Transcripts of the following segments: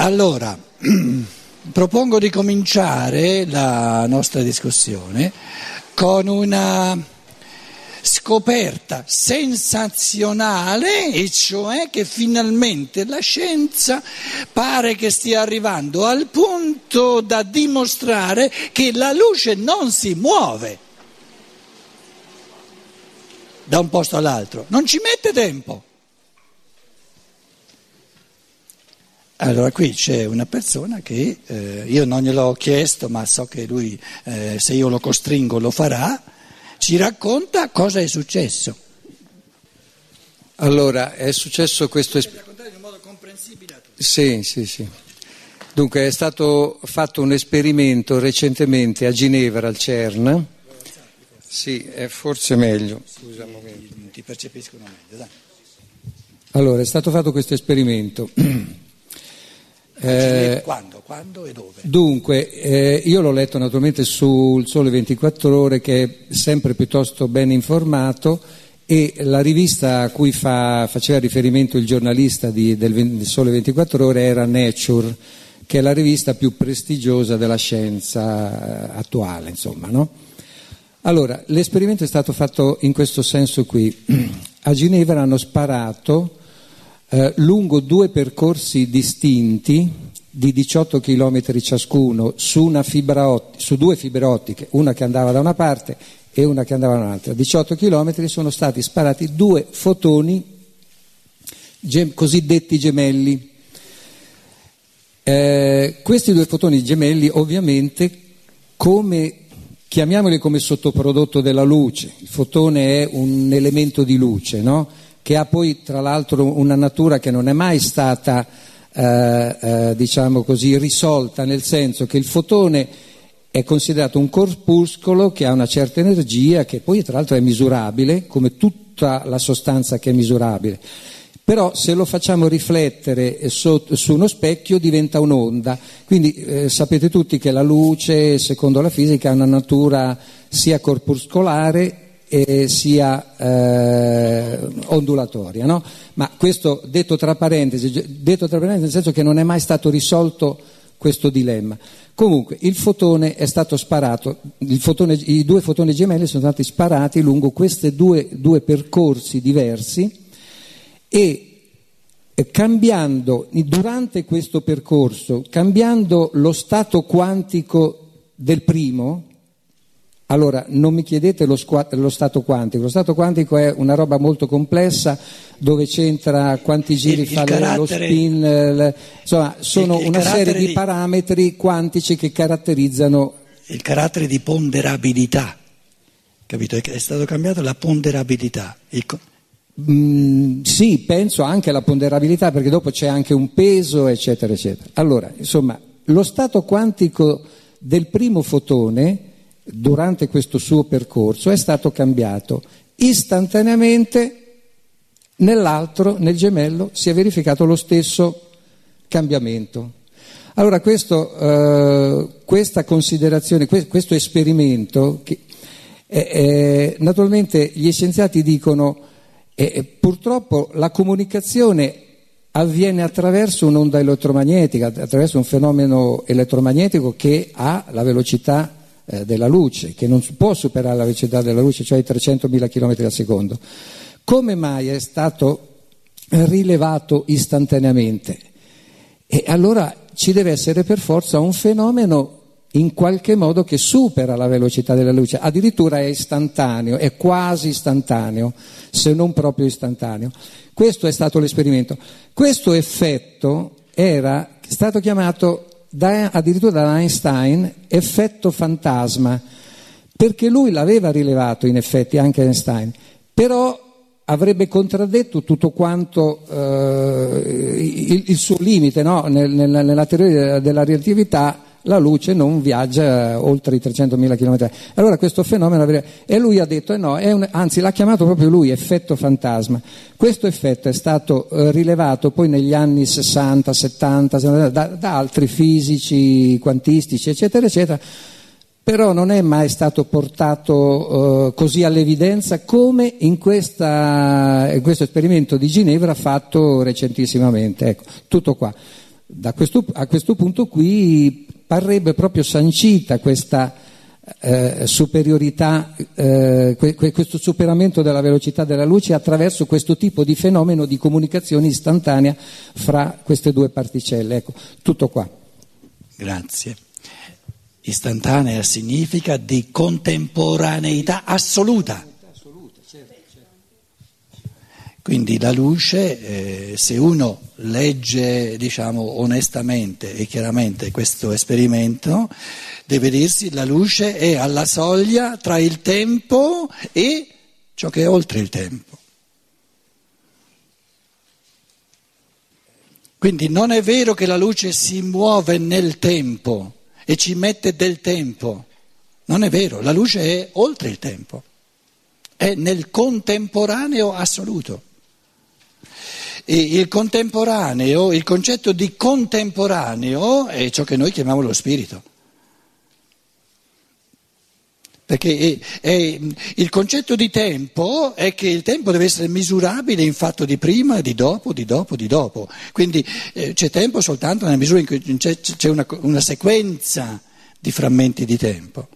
Allora, propongo di cominciare la nostra discussione con una scoperta sensazionale, e cioè che finalmente la scienza pare che stia arrivando al punto da dimostrare che la luce non si muove da un posto all'altro, non ci mette tempo. Allora qui c'è una persona che eh, io non gliel'ho chiesto, ma so che lui eh, se io lo costringo lo farà, ci racconta cosa è successo. Allora, è successo questo... Esp- raccontare in modo comprensibile a tutti. Sì, sì, sì. Dunque è stato fatto un esperimento recentemente a Ginevra, al CERN. Sì, è forse meglio. Scusa un momento. Ti percepiscono meglio, dai. Allora, è stato fatto questo esperimento. Eh, quando, quando e dove? Dunque, eh, io l'ho letto naturalmente sul Sole 24 Ore che è sempre piuttosto ben informato e la rivista a cui fa, faceva riferimento il giornalista di, del, del, Sole 24 Ore era Nature, che è la rivista più prestigiosa della scienza eh, attuale, insomma, no? Allora, l'esperimento è stato fatto in questo senso qui. A Ginevra hanno sparato eh, lungo due percorsi distinti di 18 km ciascuno su, ott- su, due fibre ottiche, una che andava da una parte e una che andava da un'altra. 18 km sono stati sparati due fotoni gem- cosiddetti gemelli. Eh, questi due fotoni gemelli ovviamente come chiamiamoli come sottoprodotto della luce, il fotone è un elemento di luce, no? Che ha poi tra l'altro una natura che non è mai stata eh, eh, diciamo così, risolta, nel senso che il fotone è considerato un corpuscolo che ha una certa energia, che poi tra l'altro è misurabile, come tutta la sostanza che è misurabile. Però se lo facciamo riflettere su, su uno specchio diventa un'onda. Quindi eh, sapete tutti che la luce, secondo la fisica, ha una natura sia corpuscolare eh, sia eh, ondulatoria. No? Ma questo detto tra, parentesi, detto tra parentesi nel senso che non è mai stato risolto questo dilemma. Comunque il fotone è stato sparato, fotone, i due fotoni gemelli sono stati sparati lungo questi due, due percorsi diversi e cambiando durante questo percorso, cambiando lo stato quantico del primo, allora, non mi chiedete lo, squa- lo, stato quantico, lo stato quantico è una roba molto complessa dove c'entra quanti giri il, fa il lo spin, le, insomma, sono il, una serie di, parametri quantici che caratterizzano il carattere di ponderabilità, capito? È stato cambiato la ponderabilità. Mm, sì, penso anche alla ponderabilità perché dopo c'è anche un peso, eccetera, eccetera. Allora, insomma, lo stato quantico del primo fotone durante questo suo percorso è stato cambiato. Istantaneamente nell'altro, nel gemello, si è verificato lo stesso cambiamento. Allora questo, eh, questa considerazione, questo esperimento, che, eh, eh, naturalmente gli scienziati dicono eh, purtroppo la comunicazione avviene attraverso un'onda elettromagnetica, attraverso un fenomeno elettromagnetico che ha la velocità eh, della luce, che non può superare la velocità della luce, cioè i 300.000 km al secondo. Come mai è stato rilevato istantaneamente? E allora ci deve essere per forza un fenomeno in qualche modo che supera la velocità della luce, addirittura è istantaneo, è quasi istantaneo, se non proprio istantaneo. Questo è stato l'esperimento. Questo effetto era stato chiamato da, addirittura da Einstein effetto fantasma, perché lui l'aveva rilevato in effetti anche Einstein, però avrebbe contraddetto tutto quanto eh, il, il, suo limite no? nel, nel, nella teoria della relatività la luce non viaggia oltre i 300.000 km. Allora questo fenomeno, e lui ha detto, eh no, un, anzi l'ha chiamato proprio lui effetto fantasma. Questo effetto è stato eh, rilevato poi negli anni 60, 70, da, da altri fisici, quantistici, eccetera, eccetera, però non è mai stato portato eh, così all'evidenza come in, questa, in, questo esperimento di Ginevra fatto recentissimamente. Ecco, tutto qua. questo, a questo punto qui parrebbe proprio sancita questa eh, superiorità, eh, questo superamento della velocità della luce attraverso questo tipo di fenomeno di comunicazione istantanea fra queste due particelle. Ecco, tutto qua. Grazie. Istantanea significa di contemporaneità assoluta. Quindi la luce, eh, se uno legge diciamo, onestamente e chiaramente questo esperimento, deve dirsi la luce è alla soglia tra il tempo e ciò che è oltre il tempo. Quindi non è vero che la luce si muove nel tempo e ci mette del tempo, non è vero, la luce è oltre il tempo, è nel contemporaneo assoluto. Il contemporaneo, il concetto di contemporaneo è ciò che noi chiamiamo lo spirito. Perché è, è, il concetto di tempo è che il tempo deve essere misurabile in fatto di prima, di dopo, di dopo, di dopo. Quindi eh, c'è tempo soltanto nella misura in cui c'è, c'è una, una sequenza di frammenti di tempo.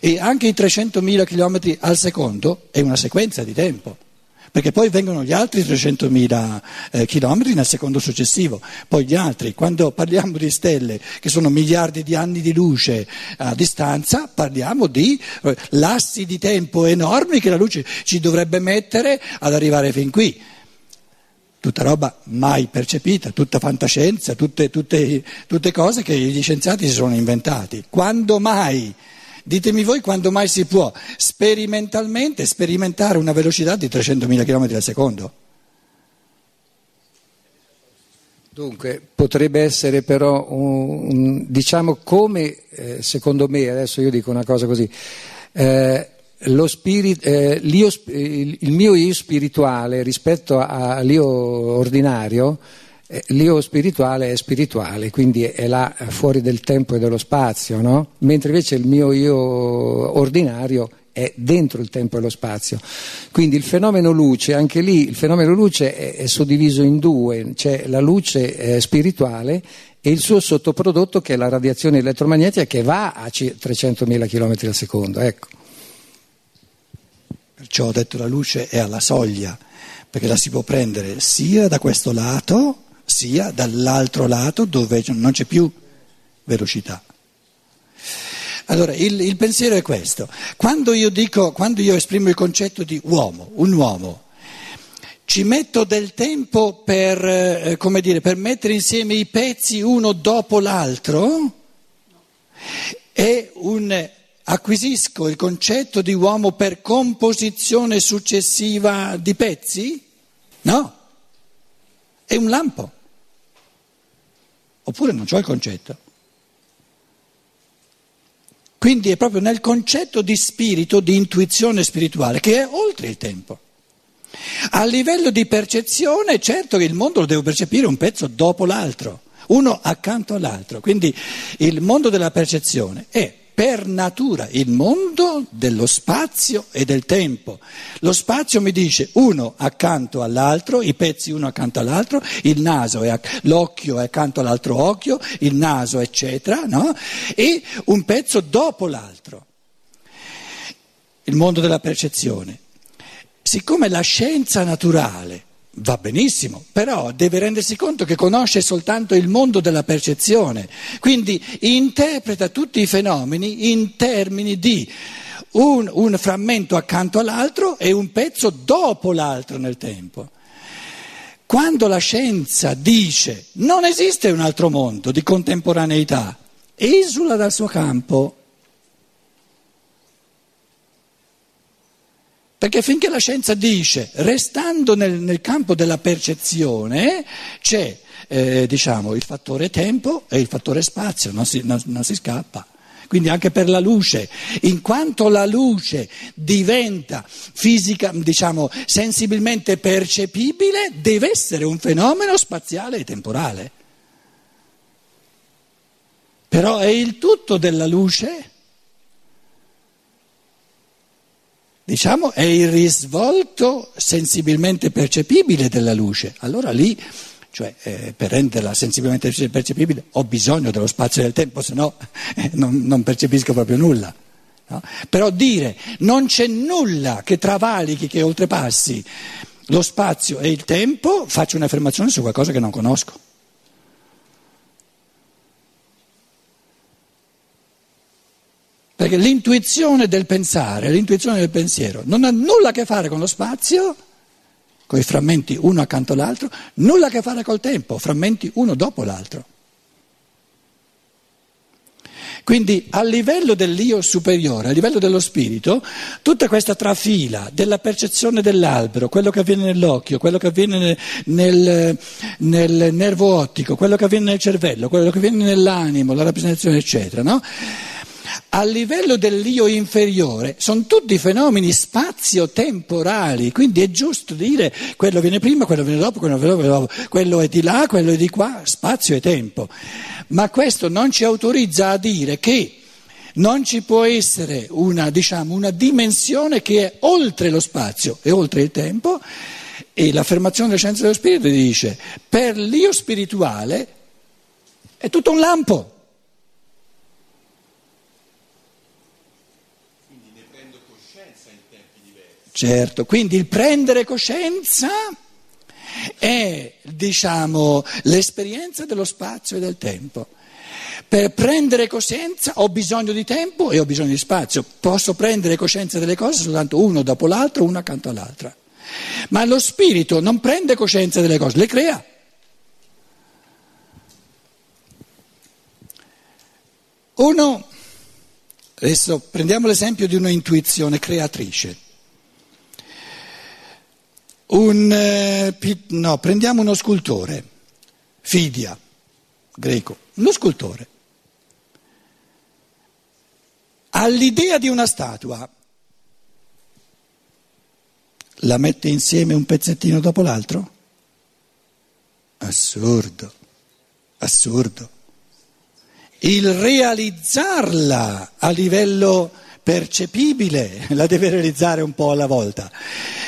E anche i 300.000 km al secondo è una sequenza di tempo perché poi vengono gli altri 300.000 eh, chilometri nel secondo successivo, poi gli altri, quando parliamo di stelle che sono miliardi di anni di luce a distanza, parliamo di eh, lassi di tempo enormi che la luce ci dovrebbe mettere ad arrivare fin qui. Tutta roba mai percepita, tutta fantascienza, tutte, tutte, tutte cose che gli scienziati si sono inventati. Quando mai? Ditemi voi quando mai si può sperimentalmente sperimentare una velocità di 300.000 km al secondo. Dunque, potrebbe essere però, un, un, diciamo come, eh, secondo me, adesso io dico una cosa così, eh, spirit, eh, il mio io spirituale rispetto all'io ordinario l'io spirituale è spirituale, quindi è là fuori del tempo e dello spazio, no? mentre invece il mio io ordinario è dentro il tempo e lo spazio. Quindi il fenomeno luce, anche lì il fenomeno luce è, è suddiviso in due, c'è la luce eh, spirituale e il suo sottoprodotto che è la radiazione elettromagnetica che va a 300.000 km al secondo. Ecco. Perciò ho detto la luce è alla soglia, perché la si può prendere sia da questo lato, sia dall'altro lato dove non c'è più velocità. Allora, il, il pensiero è questo. Quando io, dico, quando io esprimo il concetto di uomo, un uomo, ci metto del tempo per, eh, dire, per mettere insieme i pezzi uno dopo l'altro? Un, acquisisco il concetto di uomo per composizione successiva di pezzi? No, è un lampo oppure non c'ho il concetto. Quindi è proprio nel concetto di spirito, di intuizione spirituale, che è oltre il tempo. A livello di percezione, certo che il mondo lo devo percepire un pezzo dopo l'altro, uno accanto all'altro. Quindi il mondo della percezione è per natura il mondo dello spazio e del tempo. Lo spazio mi dice uno accanto all'altro, i pezzi uno accanto all'altro, il naso è, l'occhio è accanto all'altro occhio, il naso eccetera, no? e un pezzo dopo l'altro. Il mondo della percezione. Siccome la scienza naturale Va benissimo, però deve rendersi conto che conosce soltanto il mondo della percezione, quindi interpreta tutti i fenomeni in termini di un, un frammento accanto all'altro e un pezzo dopo l'altro nel tempo. Quando la scienza dice non esiste un altro mondo di contemporaneità, esula dal suo campo Perché finché la scienza dice, restando nel, nel campo della percezione, c'è eh, diciamo, il fattore tempo e il fattore spazio, non si, non, non si scappa. Quindi anche per la luce, in quanto la luce diventa fisica, diciamo, sensibilmente percepibile, deve essere un fenomeno spaziale e temporale. Però è il tutto della luce diciamo, è il risvolto sensibilmente percepibile della luce. Allora lì cioè eh, per renderla sensibilmente percepibile ho bisogno dello spazio e del tempo, se no eh, non, non, percepisco proprio nulla. No? Però dire non c'è nulla che travalichi, che oltrepassi lo spazio e il tempo, faccio un'affermazione su qualcosa che non conosco. Perché l'intuizione del pensare, l'intuizione del pensiero non ha nulla a che fare con lo spazio, con i frammenti uno accanto all'altro, nulla a che fare col tempo, frammenti uno dopo l'altro. Quindi a livello dell'io superiore, a livello dello spirito, tutta questa trafila della percezione dell'albero, quello che avviene nell'occhio, quello che avviene nel, nel nervo ottico, quello che avviene nel cervello, quello che avviene nell'animo, la rappresentazione, eccetera, no? A livello dell'io inferiore sono tutti fenomeni spazio-temporali, quindi è giusto dire quello viene prima, quello viene dopo, quello viene dopo, quello è di là, quello è di qua, spazio e tempo. Ma questo non ci autorizza a dire che non ci può essere una, diciamo, una dimensione che è oltre lo spazio e oltre il tempo e l'affermazione della scienza dello spirito dice per l'io spirituale è tutto un lampo. Certo, quindi il prendere coscienza è, diciamo, l'esperienza dello spazio e del tempo. Per prendere coscienza ho bisogno di tempo e ho bisogno di spazio. Posso prendere coscienza delle cose soltanto uno dopo l'altro, uno accanto all'altra. Ma lo spirito non prende coscienza delle cose, le crea. Uno, adesso prendiamo l'esempio di un'intuizione creatrice. Un, eh, no, prendiamo uno scultore, Fidia, greco, uno scultore. All'idea di una statua, la mette insieme un pezzettino dopo l'altro? Assurdo, assurdo. Il realizzarla a livello percepibile la deve realizzare un po' alla volta,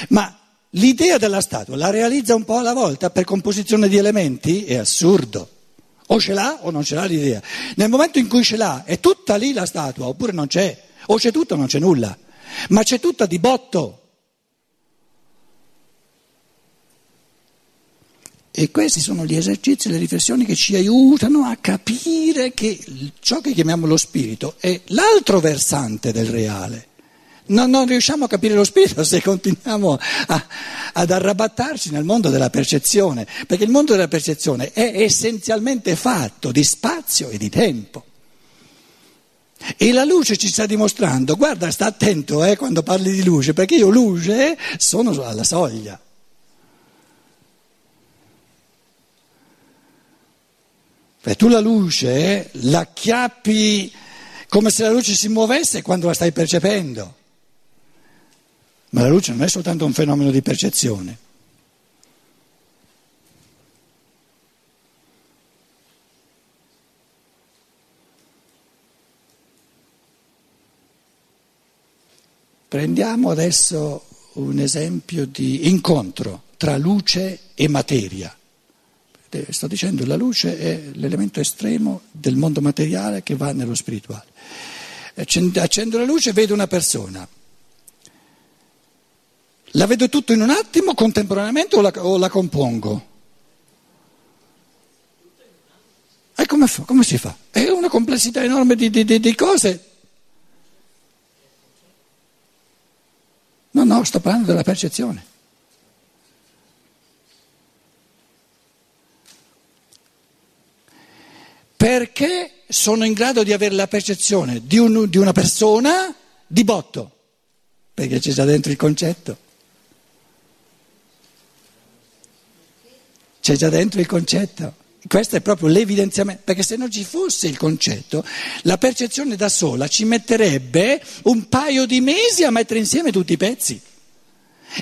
ma L'idea della statua la realizza un po' alla volta per composizione di elementi? È assurdo. O ce l'ha o non ce l'ha l'idea. Nel momento in cui ce l'ha è tutta lì la statua, oppure non c'è. O c'è tutto o non c'è nulla. Ma c'è tutta di botto. E questi sono gli esercizi le riflessioni che ci aiutano a capire che ciò che chiamiamo lo spirito è l'altro versante del reale. Non, non, riusciamo a capire lo spirito se continuiamo a, ad arrabattarci nel mondo della percezione, perché il mondo della percezione è essenzialmente fatto di spazio e di tempo. E la luce ci sta dimostrando, guarda, sta attento eh, quando parli di luce, perché io luce sono alla soglia. Beh, tu la luce la chiappi come se la luce si muovesse quando la stai percependo. Ma la luce non è soltanto un fenomeno di percezione. Prendiamo adesso un esempio di incontro tra luce e materia. Sto dicendo che la luce è l'elemento estremo del mondo materiale che va nello spirituale. Accendo la luce vedo una persona. La vedo tutto in un attimo contemporaneamente o la, o la compongo? E come, fa, come, si fa? È una complessità enorme di, di, di, cose. No, no, sto parlando della percezione. Perché sono in grado di avere la percezione di, un, di una persona di botto? Perché c'è già dentro il concetto. C'è già dentro il concetto. Questo è proprio l'evidenziamento, perché se non ci fosse il concetto, la percezione da sola ci metterebbe un paio di mesi a mettere insieme tutti i pezzi.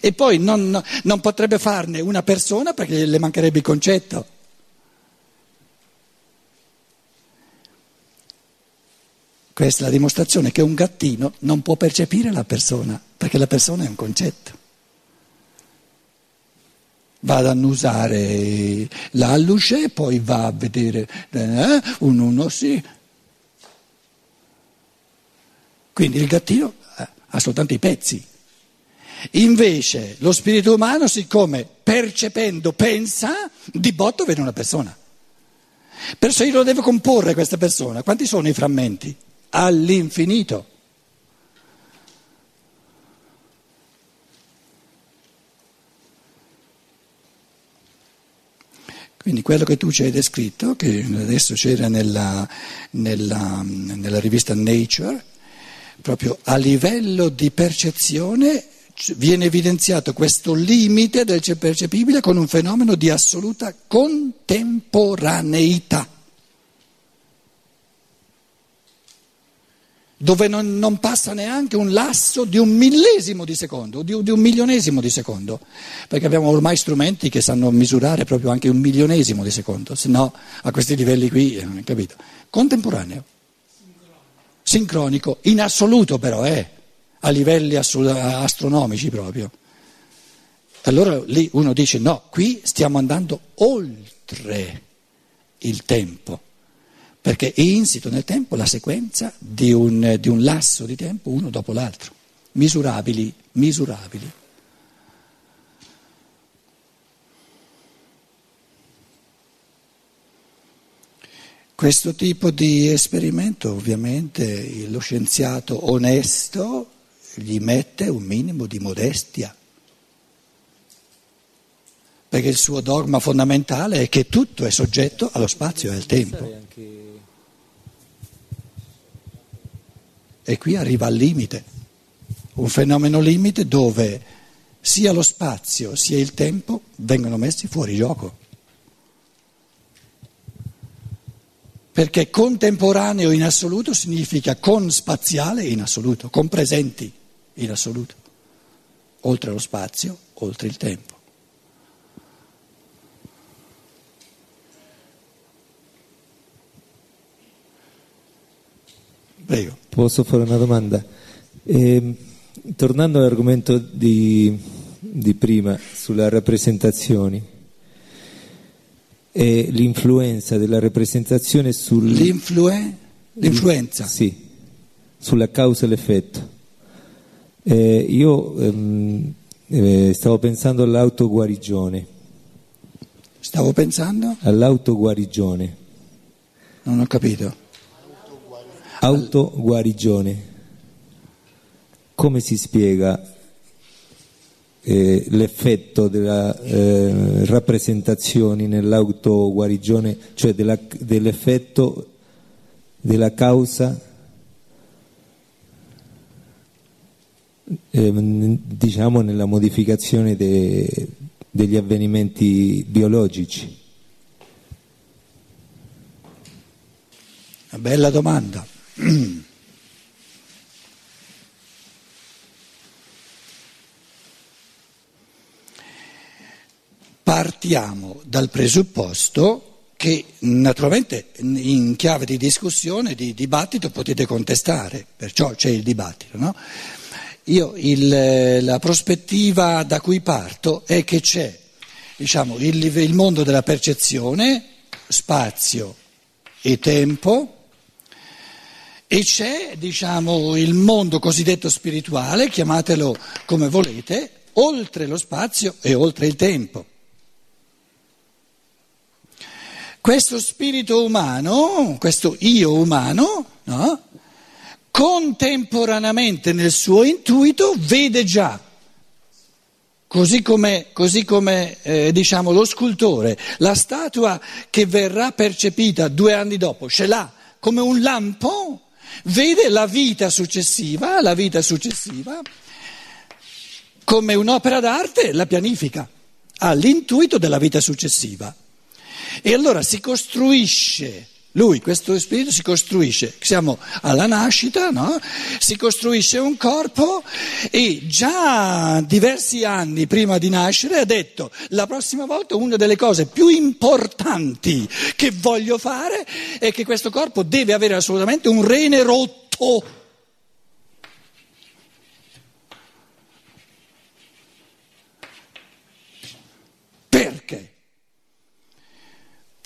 E poi non, non potrebbe farne una persona perché le mancherebbe il concetto. Questa è la dimostrazione che un gattino non può percepire la persona, perché la persona è un concetto. Va ad annusare la luce, poi va a vedere eh, un uno sì. Quindi il gattino eh, ha soltanto i pezzi. Invece lo spirito umano, siccome percependo pensa, di botto vede una persona. Perciò io lo devo comporre questa persona. Quanti sono i frammenti? All'infinito. Quindi quello che tu ci hai descritto, che adesso c'era nella, nella, nella rivista Nature, proprio a livello di percezione viene evidenziato questo limite del percepibile con un fenomeno di assoluta contemporaneità, dove non, non passa neanche un lasso di un millesimo di secondo, di, di, un milionesimo di secondo, perché abbiamo ormai strumenti che sanno misurare proprio anche un milionesimo di secondo, se no a questi livelli qui, eh, capito? Contemporaneo, sincronico, in assoluto però, eh a livelli astronomici proprio. Allora lì uno dice no, qui stiamo andando oltre il tempo, perché è insito nel tempo la sequenza di un, di un lasso di tempo uno dopo l'altro, misurabili, misurabili. Questo tipo di esperimento ovviamente lo scienziato onesto gli mette un minimo di modestia, perché il suo dogma fondamentale è che tutto è soggetto allo spazio e al tempo. E qui arriva al limite, un fenomeno limite dove sia lo spazio sia il tempo vengono messi fuori gioco. Perché contemporaneo in assoluto significa con spaziale in assoluto, con presenti in assoluto, oltre lo spazio, oltre il tempo. Prego. Posso fare una domanda? Eh, tornando all'argomento di, di prima sulle rappresentazioni e l'influenza della rappresentazione sul... L'influen- l'influenza? Sì, sulla causa e l'effetto. Eh, io ehm, eh, stavo pensando all'autoguarigione. Stavo pensando? All'autoguarigione. Non ho capito. Autoguarigione. Come si spiega eh, l'effetto delle eh, rappresentazioni nell'autoguarigione, cioè della, dell'effetto della causa eh, diciamo nella modificazione de, degli avvenimenti biologici? Una bella domanda. Partiamo dal presupposto che naturalmente in chiave di discussione, di dibattito potete contestare, perciò c'è il dibattito, no? Io il, la prospettiva da cui parto è che c'è diciamo, il, il mondo della percezione, spazio e tempo, e c'è diciamo, il mondo cosiddetto spirituale, chiamatelo come volete, oltre lo spazio e oltre il tempo. Questo spirito umano, questo io umano, no? contemporaneamente nel suo intuito vede già, così come, così come eh, diciamo, lo scultore, la statua che verrà percepita due anni dopo, ce l'ha come un lampo, vede la vita successiva, la vita successiva come un'opera d'arte, la pianifica, ha l'intuito della vita successiva. E allora si costruisce lui, questo spirito, si costruisce, siamo alla nascita, no? si costruisce un corpo e già diversi anni prima di nascere ha detto la prossima volta una delle cose più importanti che voglio fare è che questo corpo deve avere assolutamente un rene rotto.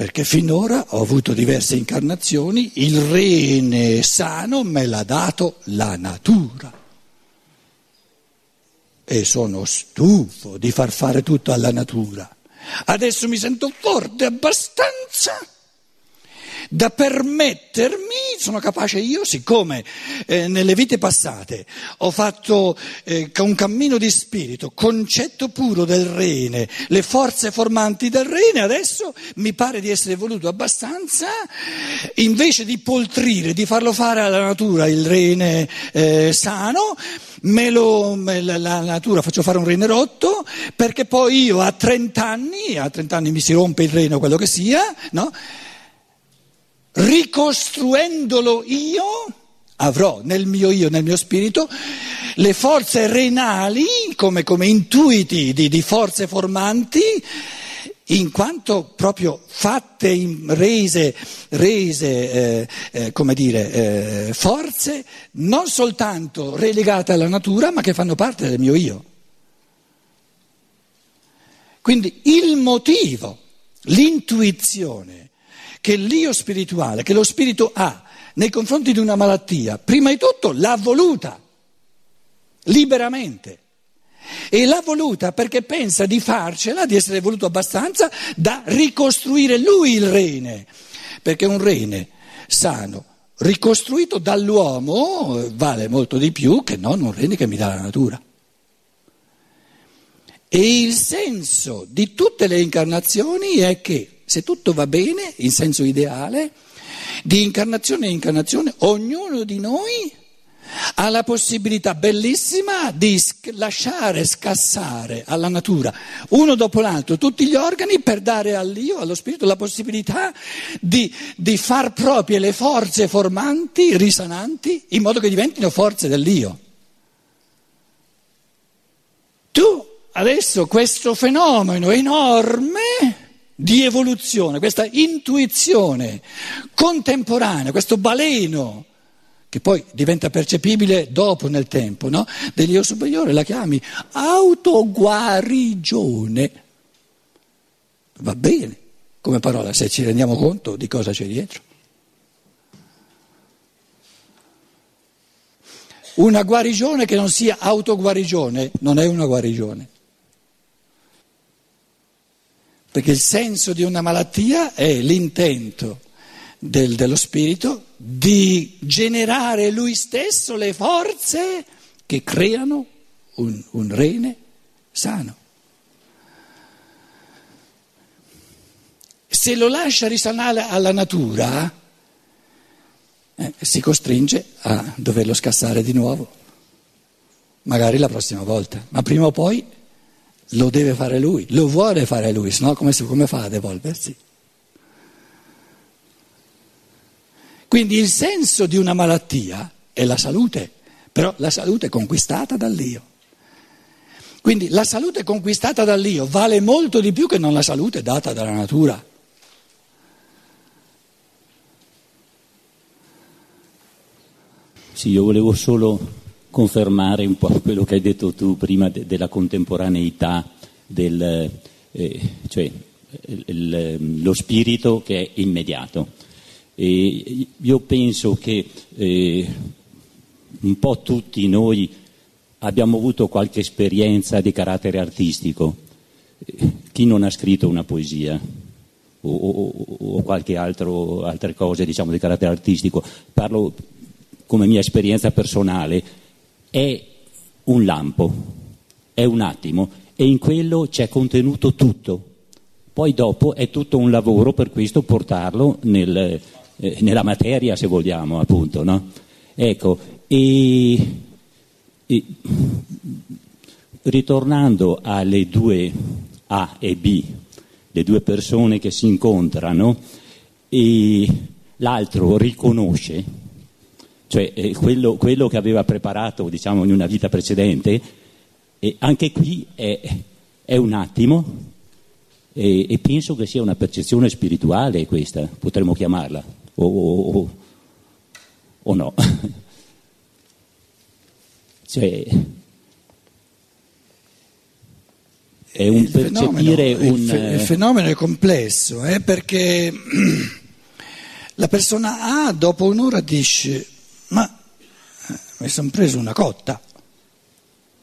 Perché finora ho avuto diverse incarnazioni, il rene sano me l'ha dato la natura. E sono stufo di far fare tutto alla natura. Adesso mi sento forte abbastanza da permettermi, sono capace io, siccome eh, nelle vite passate ho fatto eh, un cammino di spirito, concetto puro del rene, le forze formanti del rene, adesso mi pare di essere voluto abbastanza, invece di poltrire, di farlo fare alla natura il rene eh, sano, me lo, me la, la, natura faccio fare un rene rotto, perché poi io a 30 anni, a 30 anni mi si rompe il rene o quello che sia, no? Ricostruendolo io, avrò nel mio io, nel mio spirito, le forze renali come, come intuiti di, di, forze formanti, in quanto proprio fatte, rese, rese eh, eh, come dire, eh, forze non soltanto relegate alla natura, ma che fanno parte del mio io. Quindi il motivo, l'intuizione, che l'io spirituale, che lo spirito ha nei confronti di una malattia, prima di tutto l'ha voluta, liberamente. E l'ha voluta perché pensa di farcela, di essere voluto abbastanza da ricostruire lui il rene. Perché un rene sano, ricostruito dall'uomo, vale molto di più che non un rene che mi dà la natura. E il senso di tutte le incarnazioni è che se tutto va bene, in senso ideale, di incarnazione in incarnazione, ognuno di noi ha la possibilità bellissima di lasciare scassare alla natura, uno dopo l'altro, tutti gli organi per dare all'io, allo spirito, la possibilità di, di far proprie le forze formanti, risananti, in modo che diventino forze dell'io. Tu adesso questo fenomeno enorme di evoluzione, questa intuizione contemporanea, questo baleno che poi diventa percepibile dopo nel tempo, no? dell'io superiore, la chiami autoguarigione. Va bene come parola se ci rendiamo conto di cosa c'è dietro. Una guarigione che non sia autoguarigione non è una guarigione perché il senso di una malattia è l'intento del, dello spirito di generare lui stesso le forze che creano un, un rene sano. Se lo lascia risanare alla natura, eh, si costringe a doverlo scassare di nuovo, magari la prossima volta, ma prima o poi lo deve fare lui, lo vuole fare lui, se no come, come fa ad evolversi? Quindi il senso di una malattia è la salute, però la salute è conquistata dall'io. Quindi la salute conquistata dall'io vale molto di più che non la salute data dalla natura. Sì, io volevo solo confermare un po' quello che hai detto tu prima de- della contemporaneità, del, eh, cioè il, lo spirito che è immediato. E io penso che eh, un po' tutti noi abbiamo avuto qualche esperienza di carattere artistico. Chi non ha scritto una poesia? O, o, o qualche altro, altre cose diciamo, di carattere artistico. Parlo come mia esperienza personale è un lampo, è un attimo e in quello c'è contenuto tutto. Poi dopo è tutto un lavoro per questo portarlo nel, eh, nella materia, se vogliamo, appunto. No? Ecco, e, e, ritornando alle due A e B, le due persone che si incontrano, l'altro riconosce cioè eh, quello, quello, che aveva preparato diciamo, in una vita precedente, e anche qui è, è un attimo e, e, penso che sia una percezione spirituale questa, potremmo chiamarla, o, o, o no. cioè, è un il percepire fenomeno, un... il, fe- il fenomeno è complesso eh, perché la persona A dopo un'ora dice mi sono preso una cotta